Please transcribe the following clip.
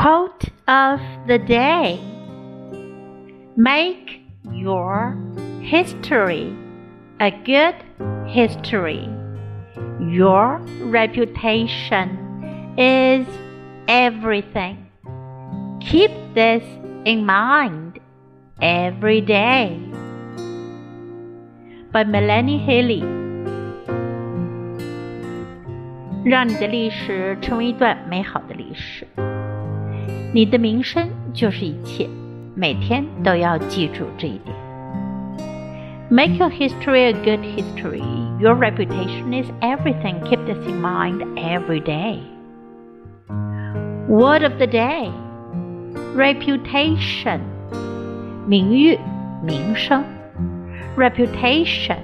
Quote of the day Make your history a good history. Your reputation is everything. Keep this in mind every day. By Melanie Haley. 让你的历史成为一段美好的历史。 你的名声就是一切，每天都要记住这一点。Make your history a good history. Your reputation is everything. Keep this in mind every day. Word of the day reputation 名誉、名声 reputation